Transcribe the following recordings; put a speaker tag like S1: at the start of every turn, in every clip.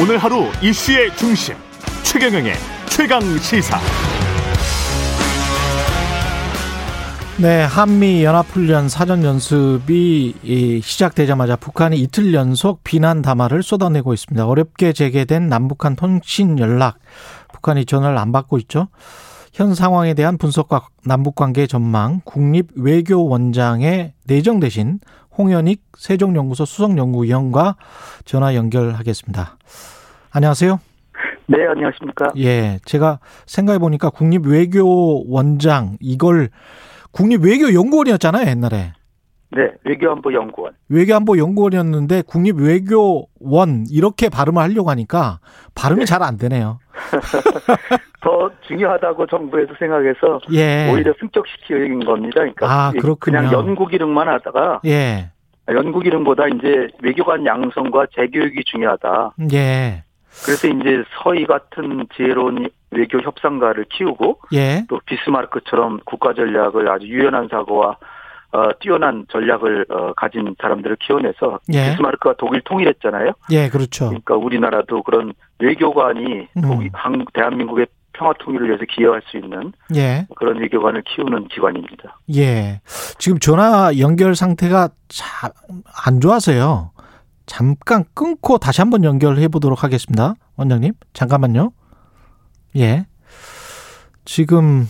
S1: 오늘 하루 이슈의 중심 최경영의 최강 시사.
S2: 네, 한미 연합훈련 사전 연습이 시작되자마자 북한이 이틀 연속 비난 담화를 쏟아내고 있습니다. 어렵게 재개된 남북한 통신 연락, 북한이 전화를 안 받고 있죠. 현 상황에 대한 분석과 남북 관계 전망, 국립 외교원장의 내정 대신 홍현익 세종연구소 수석연구위원과 전화 연결하겠습니다. 안녕하세요.
S3: 네, 안녕하십니까.
S2: 예, 제가 생각해 보니까 국립외교원장 이걸 국립외교연구원이었잖아요, 옛날에.
S3: 네, 외교안보연구원.
S2: 외교안보연구원이었는데 국립외교원 이렇게 발음을 하려고 하니까 발음이 네. 잘안 되네요.
S3: 더 중요하다고 정부에서 생각해서 예. 오히려 승격시키는 겁니다. 그러니까
S2: 아, 그렇군요.
S3: 그냥 연구 기능만 하다가 예. 연구 기능보다 이제 외교관 양성과 재교육이 중요하다. 예. 그래서 이제 서희 같은 지혜로운 외교 협상가를 키우고 예. 또 비스마르크처럼 국가 전략을 아주 유연한 사고와 어, 뛰어난 전략을 어, 가진 사람들을 키워내서 예. 비스마르크가 독일 통일했잖아요.
S2: 예, 그렇죠.
S3: 그러니까 우리나라도 그런 외교관이 음. 독일, 한, 대한민국의 평화 통일을 위해서 기여할 수 있는 예. 그런 외교관을 키우는 기관입니다.
S2: 예. 지금 전화 연결 상태가 참안 좋아서요. 잠깐 끊고 다시 한번 연결해 보도록 하겠습니다. 원장님, 잠깐만요. 예. 지금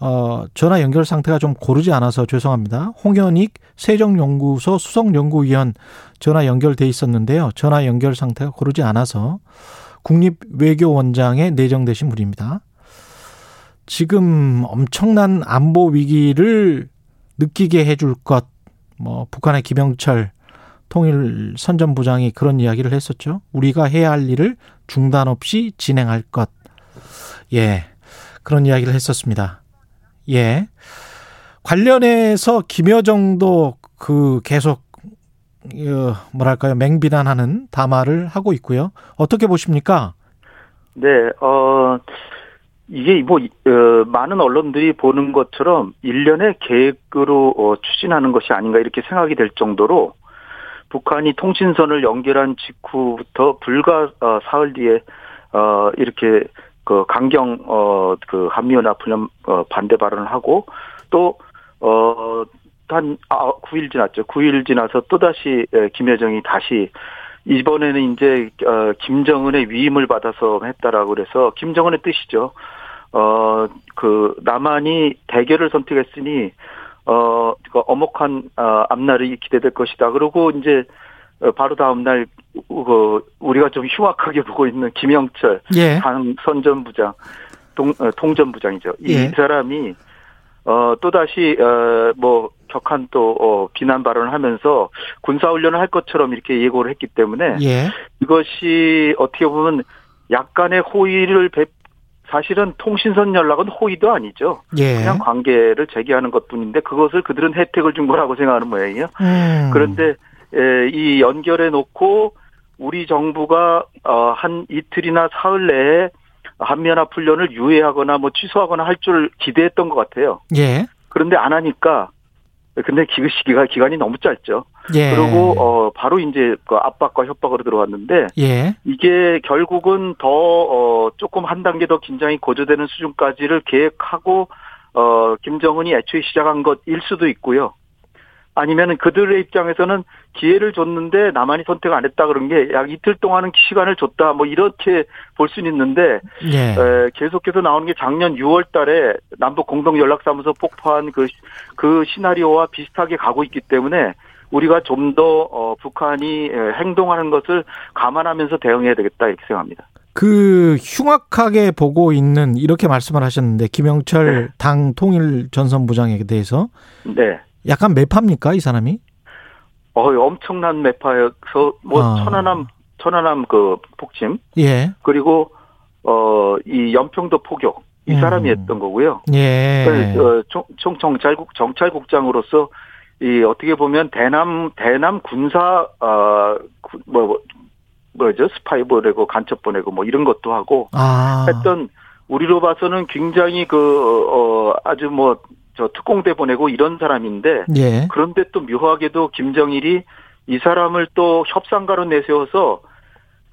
S2: 어, 전화 연결 상태가 좀 고르지 않아서 죄송합니다. 홍현익 세종연구소 수석연구위원 전화 연결돼 있었는데요. 전화 연결 상태가 고르지 않아서 국립외교원장에 내정되신 분입니다. 지금 엄청난 안보 위기를 느끼게 해줄 것, 뭐, 북한의 김영철 통일 선전부장이 그런 이야기를 했었죠. 우리가 해야 할 일을 중단 없이 진행할 것. 예. 그런 이야기를 했었습니다. 예. 관련해서 김여정도 그 계속 어, 뭐랄까요 맹비난하는 담화를 하고 있고요. 어떻게 보십니까?
S3: 네, 어 이게 뭐 어, 많은 언론들이 보는 것처럼 일련의 계획으로 어, 추진하는 것이 아닌가 이렇게 생각이 될 정도로 북한이 통신선을 연결한 직후부터 불과 어, 사흘 뒤에 어, 이렇게 그 강경 어 그 한미연합 훈련 어 반대 발언을 하고 또 어 한 아, 9일 지났죠. 9일 지나서 또 다시 김여정이 다시 이번에는 이제 어 김정은의 위임을 받아서 했다라고 그래서 김정은의 뜻이죠. 어 그 남한이 대결을 선택했으니 어그 어목한 어, 앞날이 기대될 것이다. 그리고 이제 어, 바로 다음 날 그, 우리가 좀 흉악하게 보고 있는 김영철 예. 당 선전 부장 동, 어, 통전 부장이죠. 이 예. 사람이 어 또 다시 어뭐 격한 또 어, 비난 발언을 하면서 군사 훈련을 할 것처럼 이렇게 예고를 했기 때문에 예. 이것이 어떻게 보면 약간의 호의를 배, 사실은 통신선 연락은 호의도 아니죠. 예. 그냥 관계를 재개하는 것뿐인데 그것을 그들은 혜택을 준 거라고 생각하는 모양이에요. 음. 그런데 이 연결해 놓고 우리 정부가 어, 한 이틀이나 사흘 내에 한미연합 훈련을 유예하거나 뭐 취소하거나 할 줄 기대했던 것 같아요. 예. 그런데 안 하니까 근데 그 시기가 기간이 너무 짧죠. 예. 그리고 어 바로 이제 그 압박과 협박으로 들어왔는데 예. 이게 결국은 더 어 조금 한 단계 더 긴장이 고조되는 수준까지를 계획하고 어 김정은이 애초에 시작한 것일 수도 있고요. 아니면은 그들의 입장에서는 기회를 줬는데 나만이 선택 안 했다 그런 게 약 이틀 동안은 시간을 줬다 뭐 이렇게 볼 수는 있는데 예. 에, 계속해서 나오는 게 작년 6월달에 남북 공동 연락사무소 폭파한 그, 그 시나리오와 비슷하게 가고 있기 때문에 우리가 좀더 어, 북한이 행동하는 것을 감안하면서 대응해야 되겠다 이렇게 생각합니다.
S2: 그 흉악하게 보고 있는 이렇게 말씀을 하셨는데 김영철 네. 당 통일 전선 부장에 대해서 네. 약간 매파입니까 이 사람이?
S3: 어, 엄청난 매파여서 뭐 아. 천안함 천안함 그 폭침, 예. 그리고 어 이 연평도 포격 이 음. 사람이 했던 거고요. 예. 어, 총, 정찰국 정찰국장으로서 이 어떻게 보면 대남 대남 군사 어뭐 뭐, 뭐죠 스파이 보내고 간첩 보내고 뭐 이런 것도 하고 아. 했던 우리로 봐서는 굉장히 그어 아주 뭐 저 특공대 보내고 이런 사람인데 예. 그런데 또 묘하게도 김정일이 이 사람을 또 협상가로 내세워서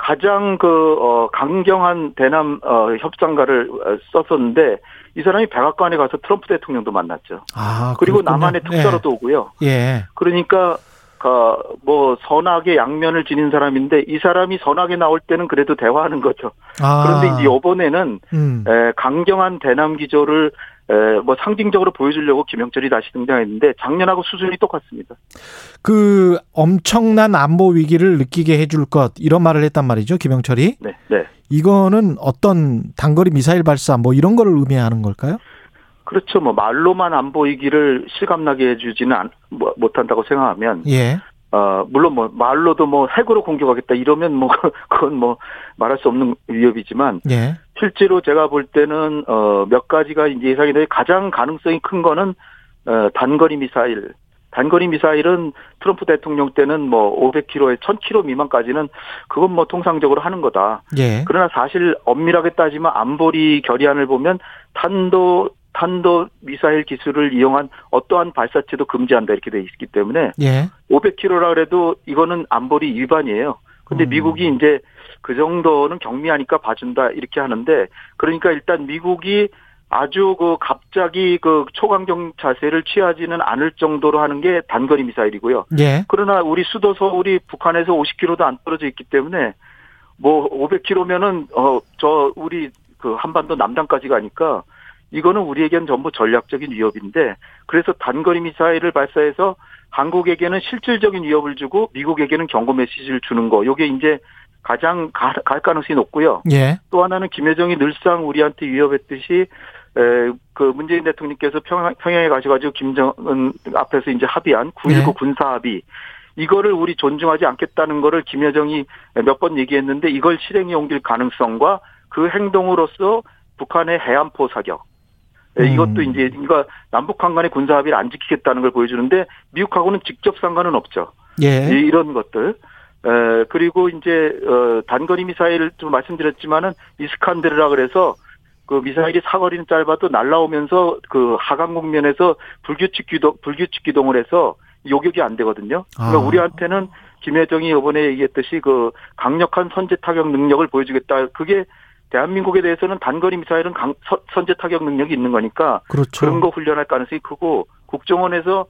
S3: 가장 그 어, 강경한 대남 어, 협상가를 어, 썼었는데 이 사람이 백악관에 가서 트럼프 대통령도 만났죠.
S2: 아,
S3: 그리고
S2: 그렇군요.
S3: 남한에 특사로도 오고요.
S2: 예. 예.
S3: 그러니까 어, 뭐 선악의 양면을 지닌 사람인데 이 사람이 선악에 나올 때는 그래도 대화하는 거죠.
S2: 아.
S3: 그런데 이제 이번에는
S2: 음.
S3: 에, 강경한 대남 기조를 에, 뭐 상징적으로 보여주려고 김영철이 다시 등장했는데 작년하고 수준이 똑같습니다.
S2: 그 엄청난 안보 위기를 느끼게 해줄 것 이런 말을 했단 말이죠 김영철이
S3: 네, 네.
S2: 이거는 어떤 단거리 미사일 발사 뭐 이런 거를 의미하는 걸까요?
S3: 그렇죠. 뭐 말로만 안 보이기를 실감나게 해주지는 않, 뭐, 못한다고 생각하면
S2: 예,
S3: 어 물론 뭐 말로도 뭐 핵으로 공격하겠다 이러면 뭐 그건 뭐 말할 수 없는 위협이지만
S2: 예,
S3: 실제로 제가 볼 때는 어 몇 가지가 이제 예상이 돼 가장 가능성이 큰 거는 어 단거리 미사일. 단거리 미사일은 트럼프 대통령 때는 뭐 500km에 1000km 미만까지는 그건 뭐 통상적으로 하는 거다.
S2: 예,
S3: 그러나 사실 엄밀하게 따지면 안보리 결의안을 보면 탄도 탄도 미사일 기술을 이용한 어떠한 발사체도 금지한다 이렇게 돼 있기 때문에
S2: 예,
S3: 500km라 그래도 이거는 안보리 위반이에요. 근데
S2: 음.
S3: 미국이 이제 그 정도는 경미하니까 봐준다 이렇게 하는데 그러니까 일단 미국이 아주 그 갑자기 그 초강경 자세를 취하지는 않을 정도로 하는 게 단거리 미사일이고요.
S2: 예,
S3: 그러나 우리 수도 서울이 북한에서 50km도 안 떨어져 있기 때문에 뭐 500km면은 어 저 우리 그 한반도 남단까지 가니까 이거는 우리에겐 전부 전략적인 위협인데 그래서 단거리 미사일을 발사해서 한국에게는 실질적인 위협을 주고 미국에게는 경고 메시지를 주는 거 요게 이제 가장 가- 갈 가능성이 높고요.
S2: 예,
S3: 또 하나는 김여정이 늘상 우리한테 위협했듯이 에, 그 문재인 대통령께서 평양, 평양에 가셔가지고 김정은 앞에서 이제 합의한 9.19
S2: 네.
S3: 군사 합의 이거를 우리 존중하지 않겠다는 거를 김여정이 몇 번 얘기했는데 이걸 실행에 옮길 가능성과 그 행동으로서 북한의 해안포 사격 에,
S2: 음.
S3: 이것도 이제 그러니까 남북한 간의 군사 합의를 안 지키겠다는 걸 보여주는데 미국하고는 직접 상관은 없죠.
S2: 예,
S3: 이- 이런 것들. 에, 그리고 이제 어, 단거리 미사일 좀 말씀드렸지만은 이스칸데르라 그래서 그 미사일이 사거리는 짧아도 날라오면서 그 하강 국면에서 불규칙 기동 불규칙 기동을 해서 요격이 안 되거든요. 그러니까
S2: 아.
S3: 우리한테는 김여정이 이번에 얘기했듯이 그 강력한 선제 타격 능력을 보여주겠다. 그게 대한민국에 대해서는 단거리 미사일은 강, 선- 선제 타격 능력이 있는 거니까
S2: 그렇죠.
S3: 그런 거 훈련할 가능성이 크고 국정원에서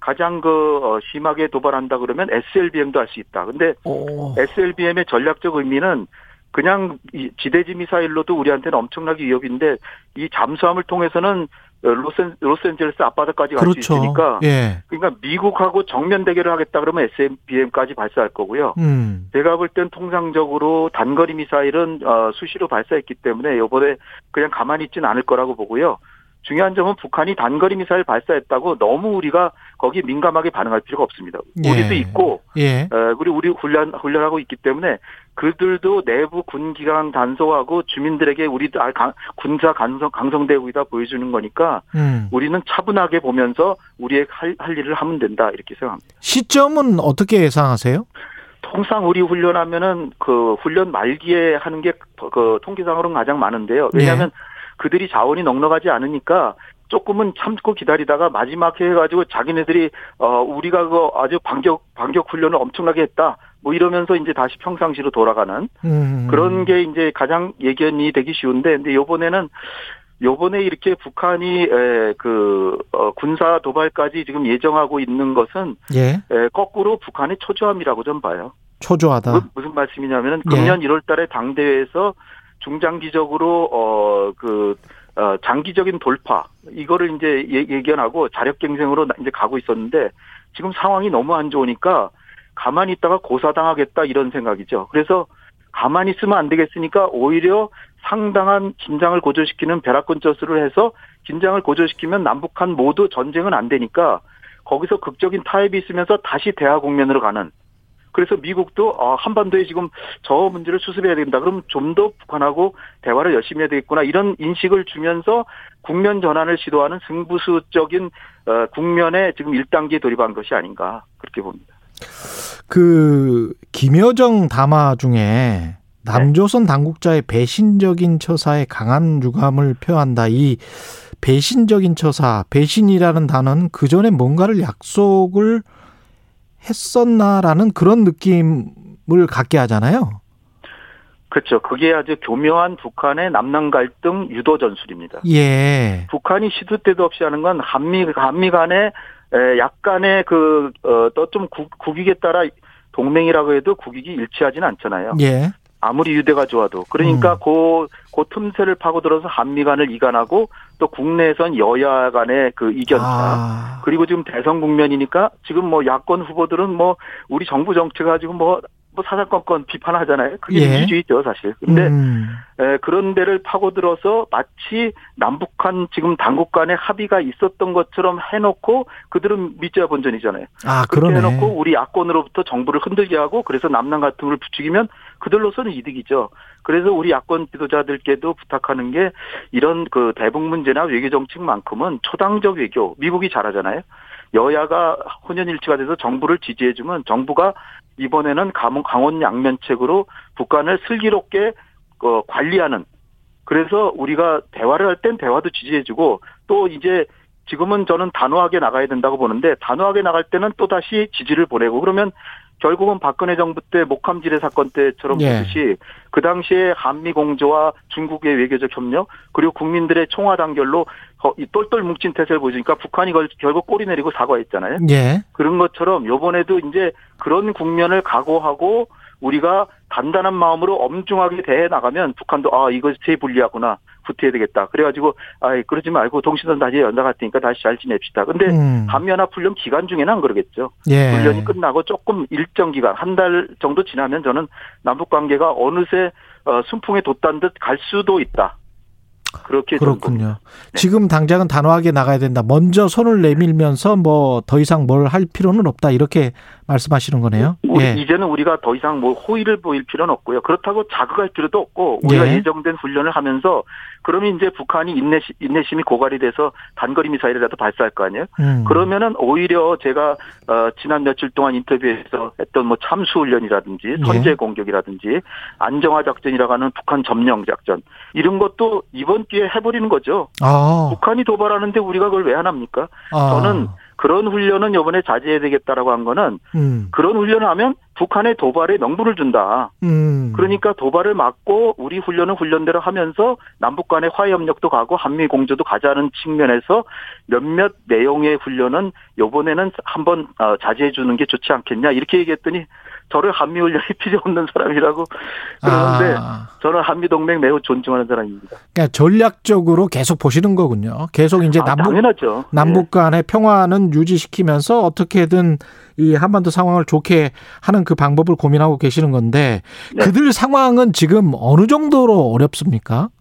S3: 가장 그 어, 심하게 도발한다 그러면 SLBM도 할 수 있다. 근데
S2: 오,
S3: SLBM의 전략적 의미는 그냥 이 지대지 미사일로도 우리한테는 엄청나게 위협인데 이 잠수함을 통해서는 어, 로스, 로스앤젤레스 앞바다까지 갈수
S2: 그렇죠.
S3: 있으니까
S2: 예,
S3: 그러니까 미국하고 정면 대결을 하겠다 그러면 SLBM까지 발사할 거고요.
S2: 음,
S3: 제가 볼 땐 통상적으로 단거리 미사일은 어, 수시로 발사했기 때문에 이번에 그냥 가만히 있지는 않을 거라고 보고요. 중요한 점은 북한이 단거리 미사일 발사했다고 너무 우리가 거기 민감하게 반응할 필요가 없습니다.
S2: 예.
S3: 우리도 있고
S2: 예,
S3: 어, 우리 우리 훈련 훈련하고 있기 때문에 그들도 내부 군 기강 단속하고 주민들에게 우리도 아, 강- 군사 강성 강성대국이다 보여주는 거니까
S2: 음.
S3: 우리는 차분하게 보면서 우리의 할, 할 일을 하면 된다 이렇게 생각합니다.
S2: 시점은 어떻게 예상하세요?
S3: 통상 우리 훈련하면은 그 훈련 말기에 하는 게 그 통계상으로는 가장 많은데요. 왜냐하면 그들이 자원이 넉넉하지 않으니까 조금은 참고 기다리다가 마지막 해 해가지고 자기네들이 어 우리가 그 아주 반격 반격 훈련을 엄청나게 했다 뭐 이러면서 이제 다시 평상시로 돌아가는
S2: 음.
S3: 그런 게 이제 가장 예견이 되기 쉬운데 근데 요번에는 요번에 이렇게 북한이 에, 그 어, 군사 도발까지 지금 예정하고 있는 것은
S2: 예,
S3: 에, 거꾸로 북한의 초조함이라고 좀 봐요.
S2: 초조하다.
S3: 무- 무슨 말씀이냐면은
S2: 예.
S3: 금년 1월 달에 당대회에서 중장기적으로 어그 어, 장기적인 돌파 이거를 이제 예- 예견하고 자력 갱생으로 나- 이제 가고 있었는데 지금 상황이 너무 안 좋으니까 가만히 있다가 고사당하겠다 이런 생각이죠. 그래서 가만히 있으면 안 되겠으니까 오히려 상당한 긴장을 고조시키는 벼락군 저수를 해서 긴장을 고조시키면 남북한 모두 전쟁은 안 되니까 거기서 극적인 타협이 있으면서 다시 대화 국면으로 가는 그래서 미국도 어, 한반도에 지금 저 문제를 수습해야 된다. 그럼 좀 더 북한하고 대화를 열심히 해야 되겠구나. 이런 인식을 주면서 국면 전환을 시도하는 승부수적인 어, 국면에 지금 1단계에 돌입한 것이 아닌가 그렇게 봅니다.
S2: 그 김여정 담화 중에 남조선 당국자의 배신적인 처사에 강한 유감을 표한다. 이 배신적인 처사, 배신이라는 단어는 그 전에 뭔가를 약속을 했었나라는 그런 느낌을 갖게 하잖아요.
S3: 그렇죠. 그게 아주 교묘한 북한의 남남 갈등 유도 전술입니다.
S2: 예.
S3: 북한이 시도 때도 없이 하는 건 한미 한미 간에 에, 약간의 그어좀 국익에 따라 동맹이라고 해도 국익이 일치하지는 않잖아요.
S2: 예.
S3: 아무리 유대가 좋아도 그러니까
S2: 음.
S3: 그, 그 틈새를 파고들어서 한미 간을 이간하고 또 국내에선 여야 간의 그 이견차
S2: 아.
S3: 그리고 지금 대선 국면이니까 지금 뭐 야권 후보들은 뭐 우리 정부 정책 가지고 뭐, 뭐 사사건건 비판하잖아요. 그게
S2: 예.
S3: 민주주의죠 사실. 근데
S2: 음.
S3: 에, 그런 데를 파고들어서 마치 남북한 지금 당국 간의 합의가 있었던 것처럼 해놓고 그들은 밑자 본전이잖아요.
S2: 아,
S3: 그렇게
S2: 그러네.
S3: 해놓고 우리 야권으로부터 정부를 흔들게 하고 그래서 남남 갈등을 부추기면 그들로서는 이득이죠. 그래서 우리 야권 지도자들께도 부탁하는 게 이런 그 대북 문제나 외교 정책만큼은 초당적 외교 미국이 잘하잖아요. 여야가 혼연일치가 돼서 정부를 지지해주면 정부가 이번에는 강- 강원 양면책으로 북한을 슬기롭게 어, 관리하는 그래서 우리가 대화를 할 땐 대화도 지지해주고 또 이제 지금은 저는 단호하게 나가야 된다고 보는데 단호하게 나갈 때는 또 다시 지지를 보내고 그러면 결국은 박근혜 정부 때 목함지뢰 사건 때처럼
S2: 예.
S3: 보듯이 그 당시에 한미 공조와 중국의 외교적 협력 그리고 국민들의 총화 단결로 어, 이 똘똘 뭉친 태세를 보여주니까 북한이 걸- 결국 꼬리 내리고 사과했잖아요.
S2: 예.
S3: 그런 것처럼 요번에도 이제 그런 국면을 각오하고 우리가 단단한 마음으로 엄중하게 대해 나가면 북한도 아 이것이 제 불리하구나 후퇴해야 되겠다. 그래가지고 아 그러지 말고 동시선 다시 연락할 테니까 다시 잘 지냅시다. 근데
S2: 음.
S3: 한미연합 훈련 기간 중에는 안 그러겠죠.
S2: 예.
S3: 훈련이 끝나고 조금 일정 기간 한 달 정도 지나면 저는 남북 관계가 어느새 어, 순풍에 돋단 듯 갈 수도 있다. 그렇게.
S2: 그렇군요. 지금 당장은 단호하게 나가야 된다. 먼저 손을 내밀면서 뭐 더 이상 뭘 할 필요는 없다. 이렇게 말씀하시는 거네요.
S3: 우리
S2: 예.
S3: 이제는 우리가 더 이상 뭐 호의를 보일 필요는 없고요. 그렇다고 자극할 필요도 없고 우리가
S2: 예.
S3: 예정된 훈련을 하면서 그러면 이제 북한이 인내심, 인내심이 고갈이 돼서 단거리 미사일이라도 발사할 거 아니에요?
S2: 음.
S3: 그러면은 오히려 제가 어, 지난 며칠 동안 인터뷰에서 했던 뭐 참수 훈련이라든지
S2: 예.
S3: 선제 공격이라든지 안정화 작전이라고 하는 북한 점령 작전 이런 것도 이번 기회에 해버리는 거죠.
S2: 아.
S3: 북한이 도발하는데 우리가 그걸 왜 안 합니까?
S2: 아.
S3: 저는 그런 훈련은 이번에 자제해야 되겠다라고 한 거는
S2: 음.
S3: 그런 훈련을 하면 북한의 도발에 명분을 준다.
S2: 음.
S3: 그러니까 도발을 막고 우리 훈련은 훈련대로 하면서 남북 간의 화해 협력도 가고 한미 공조도 가자는 측면에서 몇몇 내용의 훈련은 요번에는 한번 어, 자제해 주는 게 좋지 않겠냐 이렇게 얘기했더니 저를 한미 훈련이 필요 없는 사람이라고 그러는데
S2: 아.
S3: 저는 한미 동맹 매우 존중하는 사람입니다.
S2: 그러니까 전략적으로 계속 보시는 거군요. 계속 이제
S3: 아,
S2: 남북
S3: 당연하죠.
S2: 남북 간의 평화는 유지시키면서 어떻게든 이 한반도 상황을 좋게 하는 그 방법을 고민하고 계시는 건데
S3: 네.
S2: 그들 상황은 지금 어느 정도로 어렵습니까?
S3: 예,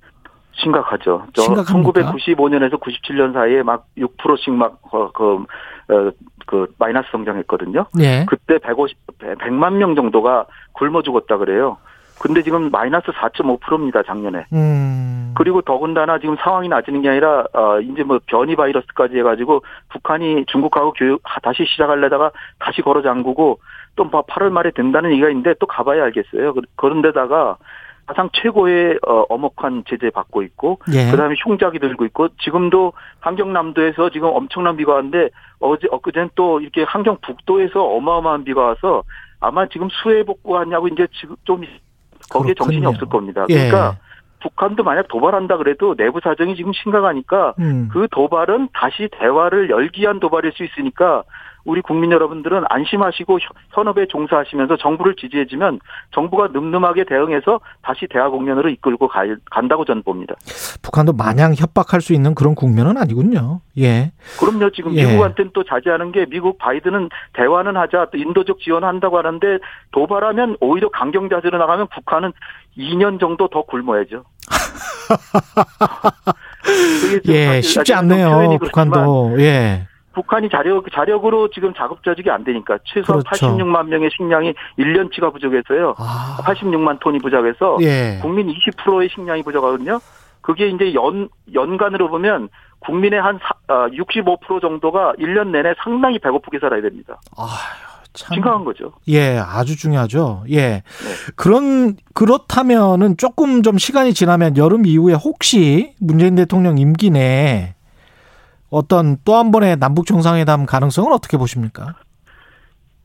S3: 심각하죠. 저
S2: 심각합니까?
S3: 1995년에서 97년 사이에 막 6%씩 막, 어, 그, 어, 그, 마이너스 성장했거든요.
S2: 예.
S3: 그때 150, 100만 명 정도가 굶어 죽었다 그래요. 근데 지금 마이너스 4.5%입니다, 작년에.
S2: 음.
S3: 그리고 더군다나 지금 상황이 나아지는 게 아니라, 어, 이제 뭐 변이 바이러스까지 해가지고 북한이 중국하고 교육 다시 시작하려다가 다시 걸어 잠그고 또 8월 말에 된다는 얘기가 있는데 또 가봐야 알겠어요. 그- 그런데다가 가장 최고의 어, 엄혹한 제재 받고 있고
S2: 예.
S3: 그다음에 흉작이 들고 있고 지금도 함경남도에서 지금 엄청난 비가 왔는데 어제 엊그제는 또 이렇게 함경 북도에서 어마어마한 비가 와서 아마 지금 수해 복구하냐고 이제 지금 좀 거기에 정신이
S2: 그렇군요.
S3: 없을 겁니다.
S2: 예.
S3: 그러니까 북한도 만약 도발한다 그래도 내부 사정이 지금 심각하니까
S2: 음.
S3: 그 도발은 다시 대화를 열기 위한 도발일 수 있으니까 우리 국민 여러분들은 안심하시고 현- 현업에 종사하시면서 정부를 지지해주면 정부가 늠름하게 대응해서 다시 대화 국면으로 이끌고 가- 간다고 저는 봅니다.
S2: 북한도 마냥 협박할 수 있는 그런 국면은 아니군요. 예.
S3: 그럼요. 지금
S2: 예.
S3: 미국한테는 또 자제하는 게 미국 바이든은 대화는 하자 또 인도적 지원한다고 하는데 도발하면 오히려 강경 자세로 나가면 북한은 2년 정도 더 굶어야죠.
S2: 예, 쉽지 않네요. 북한도. 예.
S3: 북한이 자력, 자력으로 지금 자급자족이 안 되니까 최소
S2: 그렇죠.
S3: 86만 명의 식량이 1년치가 부족해서요.
S2: 아.
S3: 86만 톤이 부족해서
S2: 예.
S3: 국민 20%의 식량이 부족하거든요. 그게 이제 연, 연간으로 보면 국민의 한 사, 65% 정도가 1년 내내 상당히 배고프게 살아야 됩니다.
S2: 아휴, 참.
S3: 심각한 거죠.
S2: 예, 아주 중요하죠. 예. 그런, 그렇다면은 조금 좀 시간이 지나면 여름 이후에 혹시 문재인 대통령 임기 내에 어떤 또 한 번의 남북 정상회담 가능성은 어떻게 보십니까?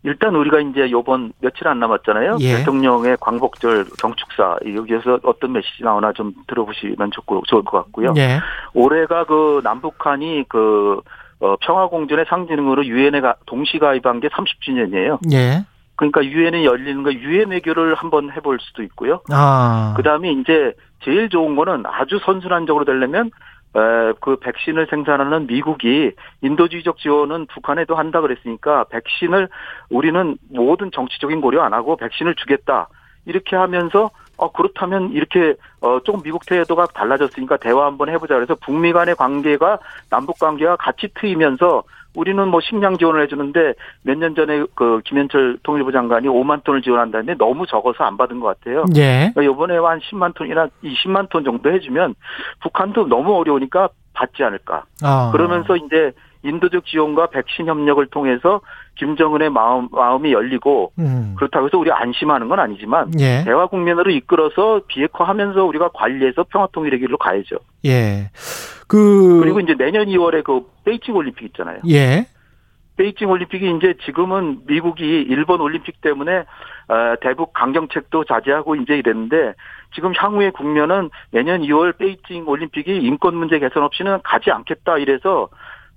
S3: 일단 우리가 이제 요번 며칠 안 남았잖아요.
S2: 예.
S3: 대통령의 광복절 경축사 여기에서 어떤 메시지 나오나 좀 들어보시면 좋고 좋을 것 같고요.
S2: 예.
S3: 올해가 그 남북한이 그 어, 평화공존의 상징으로 유엔에 동시 가입한 게 30주년이에요.
S2: 예.
S3: 그러니까 유엔이 열리는 거 유엔 외교를 한번 해볼 수도 있고요.
S2: 아.
S3: 그다음에 이제 제일 좋은 거는 아주 선순환적으로 되려면 에, 그 백신을 생산하는 미국이 인도주의적 지원은 북한에도 한다 그랬으니까 백신을 우리는 모든 정치적인 고려 안 하고 백신을 주겠다. 이렇게 하면서 어 그렇다면 이렇게 어 조금 미국 태도가 달라졌으니까 대화 한번 해보자. 그래서 북미 간의 관계가 남북 관계가 같이 트이면서 우리는 뭐 식량 지원을 해주는데 몇 년 전에 그 김현철 통일부 장관이 5만 톤을 지원한다는데 너무 적어서 안 받은 것 같아요.
S2: 예.
S3: 그러니까 이번에 한 10만 톤이나 20만 톤 정도 해주면 북한도 너무 어려우니까 받지 않을까.
S2: 아.
S3: 그러면서 이제 인도적 지원과 백신 협력을 통해서 김정은의 마음 마음이 열리고
S2: 음.
S3: 그렇다고 해서 우리 안심하는 건 아니지만
S2: 예.
S3: 대화 국면으로 이끌어서 비핵화하면서 우리가 관리해서 평화 통일의 길로 가야죠.
S2: 예. 그
S3: 그리고 이제 내년 2월에 그 베이징 올림픽 있잖아요.
S2: 예.
S3: 베이징 올림픽이 이제 지금은 미국이 일본 올림픽 때문에 어, 대북 강경책도 자제하고 이제 이랬는데 지금 향후의 국면은 내년 2월 베이징 올림픽이 인권 문제 개선 없이는 가지 않겠다 이래서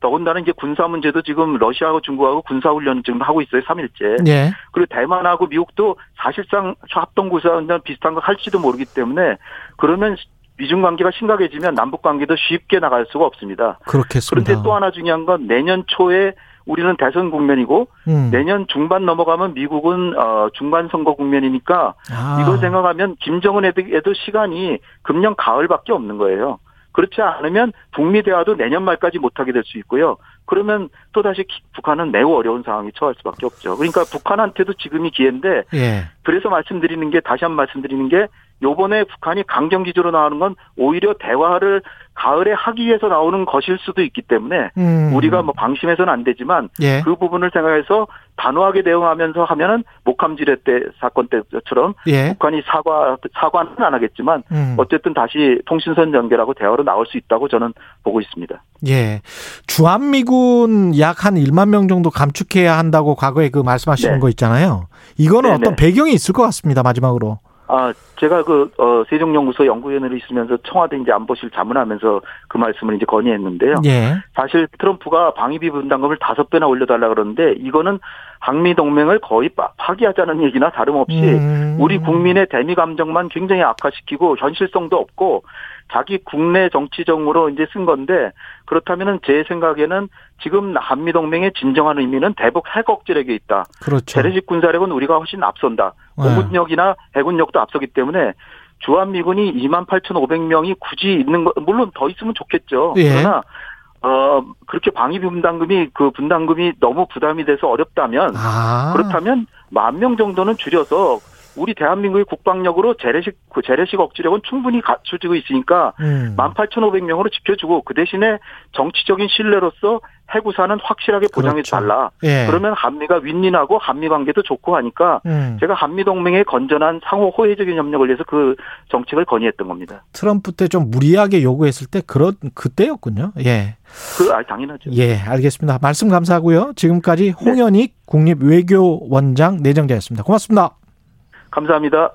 S3: 더군다나 이제 군사 문제도 지금 러시아하고 중국하고 군사 훈련 지금 하고 있어요. 3일째.
S2: 예.
S3: 그리고 대만하고 미국도 사실상 합동 군사 훈련 비슷한 거 할지도 모르기 때문에 그러면 미중 관계가 심각해지면 남북 관계도 쉽게 나갈 수가 없습니다.
S2: 그렇겠습니다.
S3: 그런데 또 하나 중요한 건 내년 초에 우리는 대선 국면이고
S2: 음.
S3: 내년 중반 넘어가면 미국은 어 중간 선거 국면이니까
S2: 아.
S3: 이걸 생각하면 김정은에도 시간이 금년 가을밖에 없는 거예요. 그렇지 않으면 북미 대화도 내년 말까지 못하게 될 수 있고요. 그러면 또다시 기- 북한은 매우 어려운 상황에 처할 수밖에 없죠. 그러니까 북한한테도 지금이 기회인데
S2: 예.
S3: 그래서 말씀드리는 게 다시 한번 말씀드리는 게 요번에 북한이 강경 기조로 나오는 건 오히려 대화를 가을에 하기 위해서 나오는 것일 수도 있기 때문에
S2: 음.
S3: 우리가 뭐 방심해서는 안 되지만
S2: 예.
S3: 그 부분을 생각해서 단호하게 대응하면서 하면은 목함지뢰 때 사건 때처럼
S2: 예.
S3: 북한이 사과 사과는 안 하겠지만
S2: 음.
S3: 어쨌든 다시 통신선 연결하고 대화로 나올 수 있다고 저는 보고 있습니다.
S2: 예. 주한미군 약 한 1만 명 정도 감축해야 한다고 과거에 그 말씀하시는
S3: 네.
S2: 거 있잖아요. 이거는
S3: 네네.
S2: 어떤 배경이 있을 것 같습니다. 마지막으로.
S3: 아, 제가 그, 어, 세종연구소 연구위원으로 있으면서 청와대 이제 안보실 자문하면서 그 말씀을 이제 건의했는데요.
S2: 예.
S3: 사실 트럼프가 방위비 분담금을 다섯 배나 올려달라 그러는데 이거는 한미 동맹을 거의 파- 파기하자는 얘기나 다름없이
S2: 음.
S3: 우리 국민의 대미 감정만 굉장히 악화시키고 현실성도 없고 자기 국내 정치적으로 이제 쓴 건데 그렇다면은 제 생각에는 지금 한미 동맹의 진정한 의미는 대북 핵 억제력에 있다.
S2: 그렇죠.
S3: 재래식 군사력은 우리가 훨씬 앞선다.
S2: 네.
S3: 공군력이나 해군력도 앞서기 때문에 주한미군이 28,500명이 굳이 있는 거 물론 더 있으면 좋겠죠.
S2: 예.
S3: 그러나 어 그렇게 방위 분담금이 그 분담금이 너무 부담이 돼서 어렵다면
S2: 아.
S3: 그렇다면 만 명 정도는 줄여서 우리 대한민국의 국방력으로 재래식 그 재래식 억지력은 충분히 갖춰지고 있으니까
S2: 음.
S3: 18,500명으로 지켜주고 그 대신에 정치적인 신뢰로서 해구사는 확실하게 보장해
S2: 그렇죠.
S3: 달라.
S2: 예.
S3: 그러면 한미가 윈윈하고 한미 관계도 좋고 하니까
S2: 음.
S3: 제가 한미 동맹의 건전한 상호 호혜적인 협력을 위해서 그 정책을 건의했던 겁니다.
S2: 트럼프 때 좀 무리하게 요구했을 때 그런 그때였군요. 예.
S3: 그 아, 당연하죠.
S2: 예, 알겠습니다. 말씀 감사하고요. 지금까지 홍현익 국립외교원장 내정자였습니다. 고맙습니다.
S3: 감사합니다.